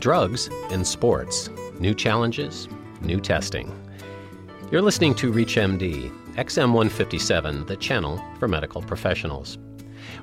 Drugs and sports. New challenges, new testing. You're listening to ReachMD, XM157, the channel for medical professionals.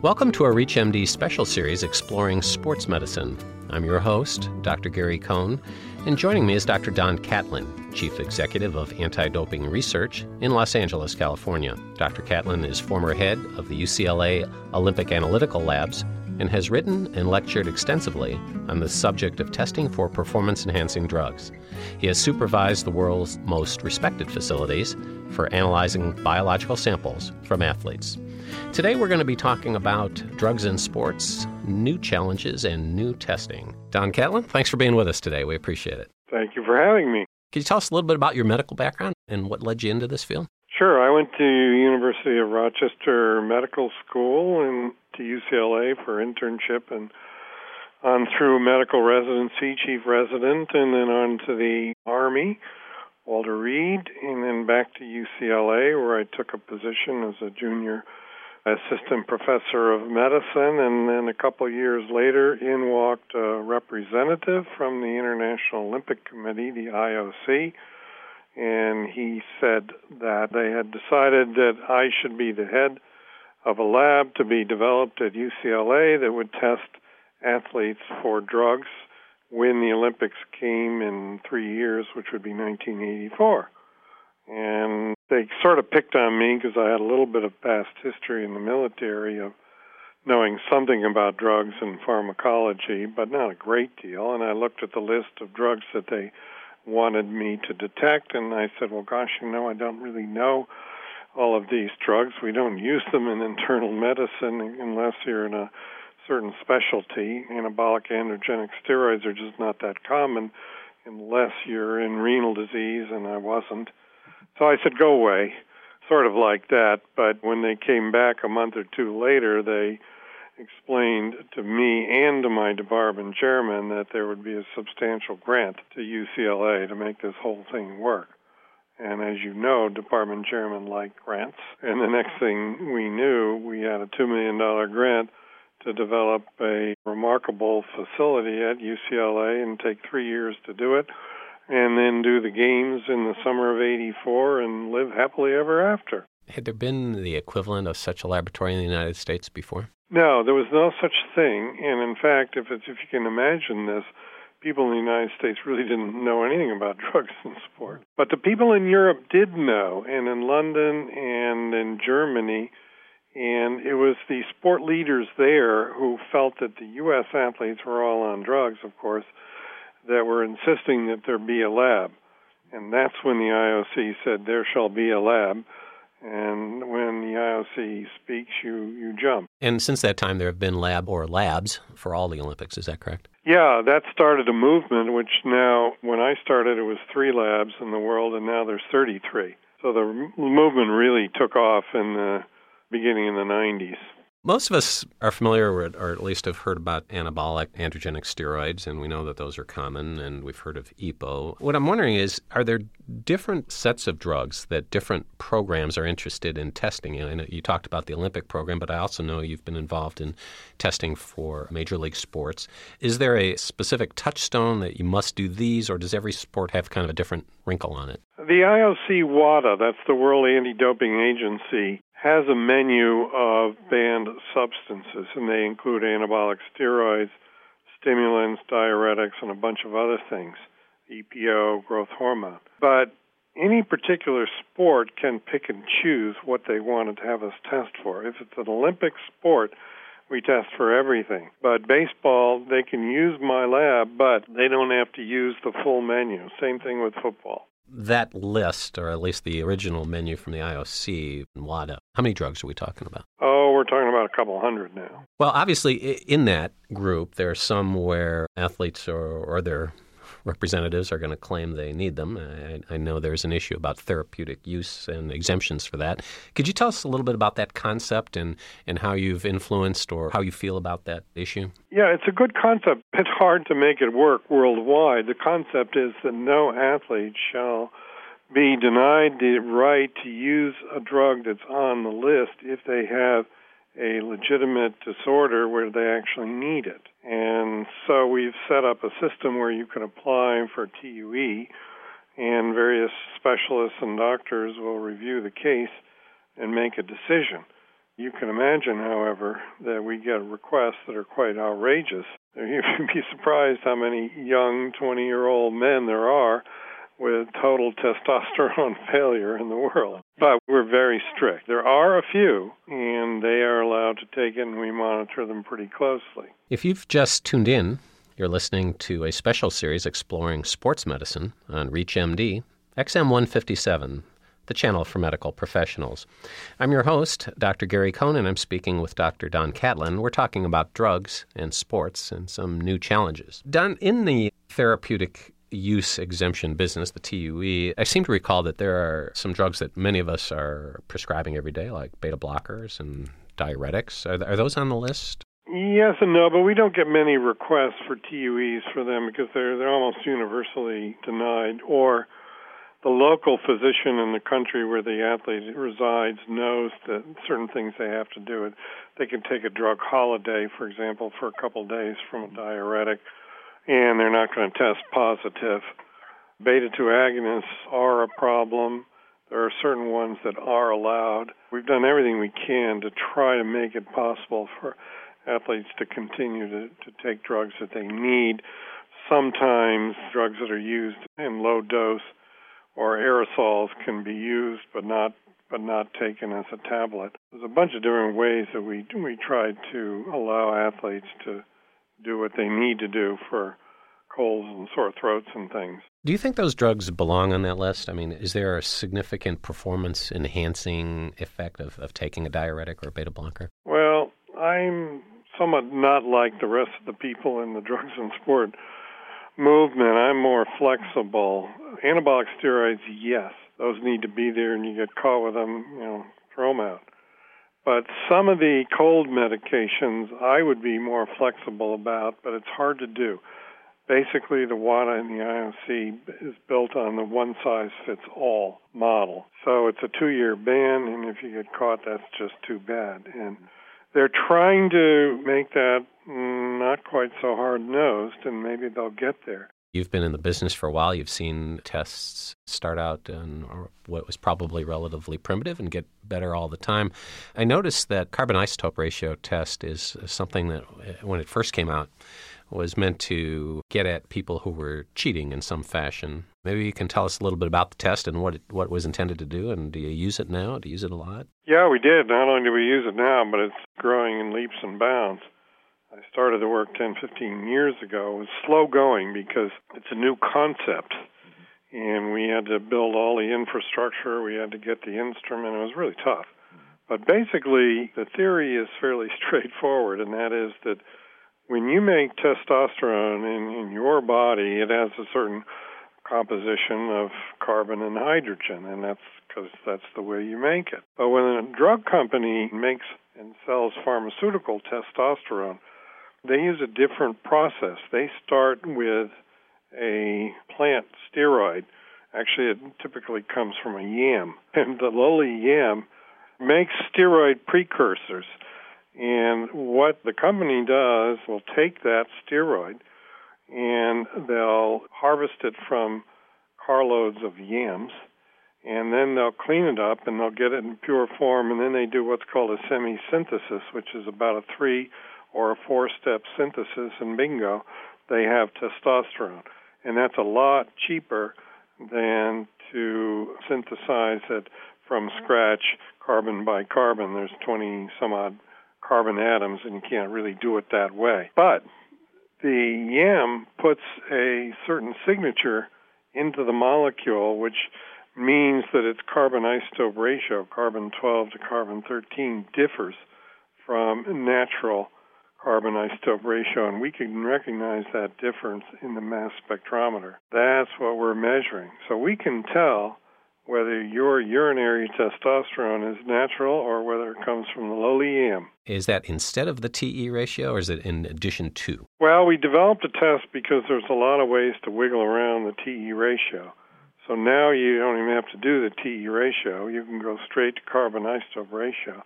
Welcome to our ReachMD special series exploring sports medicine. I'm your host, Dr. Gary Cohn, and joining me is Dr. Don Catlin, Chief Executive of Anti Doping Research in Los Angeles, California. Dr. Catlin is former head of the UCLA Olympic Analytical Labs and has written and lectured extensively on the subject of testing for performance enhancing drugs. He has supervised the world's most respected facilities for analyzing biological samples from athletes. Today, we're going to be talking about drugs in sports, new challenges, and new testing. Don Catlin, thanks for being with us today. We appreciate it. Thank you for having me. Can you tell us a little bit about your medical background and what led you into this field? Sure. I went to University of Rochester Medical School and to UCLA for internship and on through medical residency, chief resident, and then on to the Army, Walter Reed, and then back to UCLA where I took a position as a junior assistant professor of medicine, and then a couple years later, in walked a representative from the International Olympic Committee, the IOC, and he said that they had decided that I should be the head of a lab to be developed at UCLA that would test athletes for drugs when the Olympics came in three years, which would be 1984. And they sort of picked on me because I had a little bit of past history in the military of knowing something about drugs and pharmacology, but not a great deal. And I looked at the list of drugs that they wanted me to detect, and I said, well, gosh, you know, I don't really know all of these drugs. We don't use them in internal medicine unless you're in a certain specialty. Anabolic androgenic steroids are just not that common unless you're in renal disease, and I wasn't. So I said, go away, sort of like that. But when they came back a month or two later, they explained to me and to my department chairman that there would be a substantial grant to UCLA to make this whole thing work. And as you know, department chairman like grants. And the next thing we knew, we had a $2 million grant to develop a remarkable facility at UCLA and take three years to do it and then do the games in the summer of 84 and live happily ever after. Had there been the equivalent of such a laboratory in the United States before? No, there was no such thing. And in fact, if, it's, if you can imagine this, people in the United States really didn't know anything about drugs in sport. But the people in Europe did know, and in London and in Germany. And it was the sport leaders there who felt that the U.S. athletes were all on drugs, of course, that were insisting that there be a lab. And that's when the IOC said, There shall be a lab. And when the IOC speaks, you, you jump. And since that time, there have been lab or labs for all the Olympics. Is that correct? Yeah, that started a movement, which now, when I started, it was three labs in the world, and now there's 33. So the movement really took off in the beginning in the 90s. Most of us are familiar with, or at least have heard about anabolic androgenic steroids, and we know that those are common, and we've heard of EPO. What I'm wondering is, are there different sets of drugs that different programs are interested in testing? And you talked about the Olympic program, but I also know you've been involved in testing for major league sports. Is there a specific touchstone that you must do these, or does every sport have kind of a different wrinkle on it? The IOC WADA, that's the World Anti-Doping Agency, has a menu of banned substances, and they include anabolic steroids, stimulants, diuretics, and a bunch of other things, EPO, growth hormone. But any particular sport can pick and choose what they want to have us test for. If it's an Olympic sport, we test for everything. But baseball, they can use my lab, but they don't have to use the full menu. Same thing with football that list, or at least the original menu from the IOC and WADA, how many drugs are we talking about? Oh, we're talking about a couple hundred now. Well, obviously, in that group, there are some where athletes or, or their representatives are going to claim they need them. I, I, know there's an issue about therapeutic use and exemptions for that. Could you tell us a little bit about that concept and, and how you've influenced or how you feel about that issue? Yeah, it's a good concept. It's hard to make it work worldwide. The concept is that no athlete shall be denied the right to use a drug that's on the list if they have a legitimate disorder where they actually need it. And so we've set up a system where you can apply for TUE, and various specialists and doctors will review the case and make a decision. You can imagine, however, that we get requests that are quite outrageous. You'd be surprised how many young 20 year old men there are with total testosterone failure in the world. But we're very strict. There are a few, and they are allowed to take it, and we monitor them pretty closely. If you've just tuned in, you're listening to a special series exploring sports medicine on ReachMD, XM157, the channel for medical professionals. I'm your host, Dr. Gary Cohn, and I'm speaking with Dr. Don Catlin. We're talking about drugs and sports and some new challenges. Don, in the therapeutic use exemption business, the TUE, I seem to recall that there are some drugs that many of us are prescribing every day, like beta blockers and diuretics. Are, are those on the list? Yes and no, but we don't get many requests for TUEs for them because they're they're almost universally denied. Or the local physician in the country where the athlete resides knows that certain things they have to do. They can take a drug holiday, for example, for a couple of days from a diuretic and they're not going to test positive. Beta 2 agonists are a problem. There are certain ones that are allowed. We've done everything we can to try to make it possible for athletes to continue to, to take drugs that they need. Sometimes drugs that are used in low dose or aerosols can be used but not but not taken as a tablet. There's a bunch of different ways that we we try to allow athletes to do what they need to do for colds and sore throats and things. Do you think those drugs belong on that list? I mean, is there a significant performance enhancing effect of, of taking a diuretic or a beta blocker? Well, I'm somewhat not like the rest of the people in the drugs and sport movement. I'm more flexible. Anabolic steroids, yes, those need to be there, and you get caught with them, you know, throw them out. But some of the cold medications I would be more flexible about, but it's hard to do. Basically, the WADA and the IOC is built on the one size fits all model. So it's a two year ban, and if you get caught, that's just too bad. And they're trying to make that mm, not quite so hard nosed, and maybe they'll get there. You've been in the business for a while. You've seen tests start out in what was probably relatively primitive and get better all the time. I noticed that carbon isotope ratio test is something that, eh, when it first came out, was meant to get at people who were cheating in some fashion. Maybe you can tell us a little bit about the test and what it, what it was intended to do, and do you use it now? Do you use it a lot? Yeah, we did. Not only do we use it now, but it's growing in leaps and bounds. I started the work 10, 15 years ago. It was slow going because it's a new concept. And we had to build all the infrastructure, we had to get the instrument. It was really tough. But basically, the theory is fairly straightforward, and that is that when you make testosterone in, in your body, it has a certain composition of carbon and hydrogen, and that's because that's the way you make it. But when a drug company makes and sells pharmaceutical testosterone, they use a different process. They start with a plant steroid. Actually, it typically comes from a yam. And the lowly yam makes steroid precursors. And what the company does will take that steroid and they'll harvest it from carloads of yams and then they'll clean it up and they'll get it in pure form and then they do what's called a semi synthesis which is about a three or a four step synthesis, and bingo, they have testosterone. And that's a lot cheaper than to synthesize it from scratch, carbon by carbon. There's 20 some odd carbon atoms, and you can't really do it that way. But the YAM puts a certain signature into the molecule, which means that its carbon isotope ratio, carbon 12 to carbon 13, differs from natural carbon isotope ratio, and we can recognize that difference in the mass spectrometer. That's what we're measuring. So we can tell whether your urinary testosterone is natural or whether it comes from the lowly EM. Is that instead of the TE ratio or is it in addition to? Well, we developed a test because there's a lot of ways to wiggle around the TE ratio. So now you don't even have to do the TE ratio. You can go straight to carbon isotope ratio.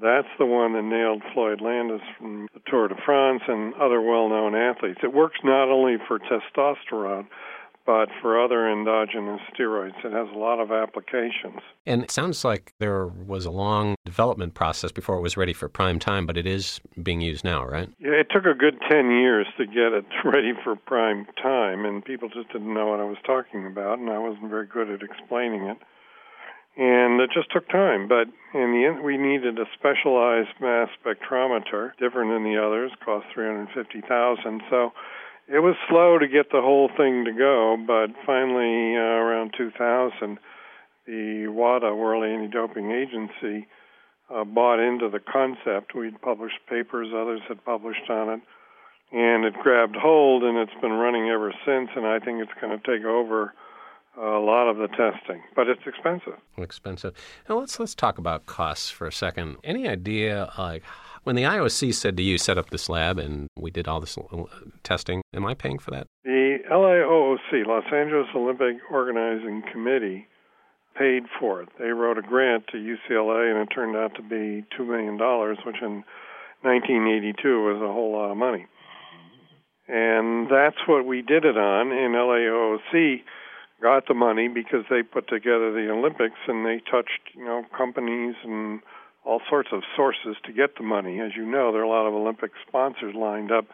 That's the one that nailed Floyd Landis from the Tour de France and other well known athletes. It works not only for testosterone, but for other endogenous steroids, it has a lot of applications. And it sounds like there was a long development process before it was ready for prime time, but it is being used now, right? Yeah, it took a good 10 years to get it ready for prime time, and people just didn't know what I was talking about, and I wasn't very good at explaining it. And it just took time, but in the end, we needed a specialized mass spectrometer, different than the others, cost 350,000. So it was slow to get the whole thing to go, but finally, uh, around 2000, the WADA, World Anti-Doping Agency, uh, bought into the concept. We'd published papers, others had published on it, and it grabbed hold, and it's been running ever since. And I think it's going to take over a lot of the testing, but it's expensive. Expensive. Now let's let's talk about costs for a second. Any idea like when the IOC said to you, set up this lab and we did all this testing, am I paying for that? The LAOOC, Los Angeles Olympic Organizing Committee, paid for it. They wrote a grant to UCLA and it turned out to be $2 million, which in 1982 was a whole lot of money. And that's what we did it on. in LAOC got the money because they put together the Olympics and they touched, you know, companies and all sorts of sources to get the money. As you know, there are a lot of Olympic sponsors lined up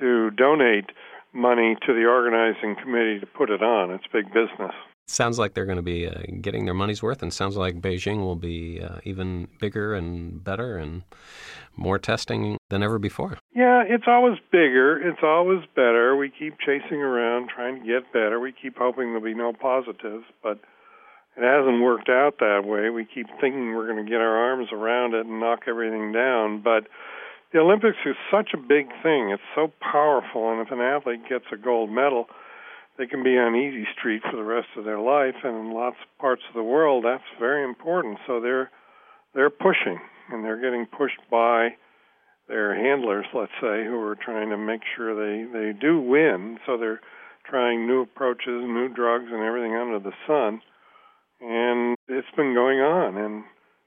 to donate money to the organizing committee to put it on. It's big business. Sounds like they're going to be uh, getting their money's worth, and sounds like Beijing will be uh, even bigger and better and more testing than ever before. Yeah, it's always bigger. It's always better. We keep chasing around, trying to get better. We keep hoping there'll be no positives, but it hasn't worked out that way. We keep thinking we're going to get our arms around it and knock everything down, but the Olympics is such a big thing. It's so powerful, and if an athlete gets a gold medal, they can be on easy street for the rest of their life. And in lots of parts of the world, that's very important. So they're they're pushing, and they're getting pushed by their handlers, let's say, who are trying to make sure they they do win. So they're trying new approaches, new drugs, and everything under the sun and it's been going on and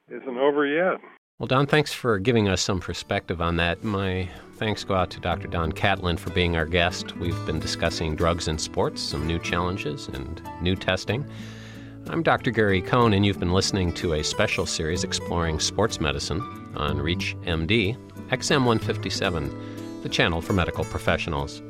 isn't over yet. Well, Don, thanks for giving us some perspective on that. My thanks go out to Dr. Don Catlin for being our guest. We've been discussing drugs in sports, some new challenges, and new testing. I'm Dr. Gary Cohn, and you've been listening to a special series exploring sports medicine on ReachMD, XM157, the channel for medical professionals.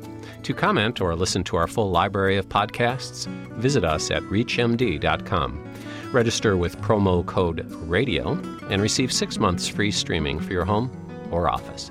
To comment or listen to our full library of podcasts, visit us at reachmd.com. Register with promo code RADIO and receive six months free streaming for your home or office.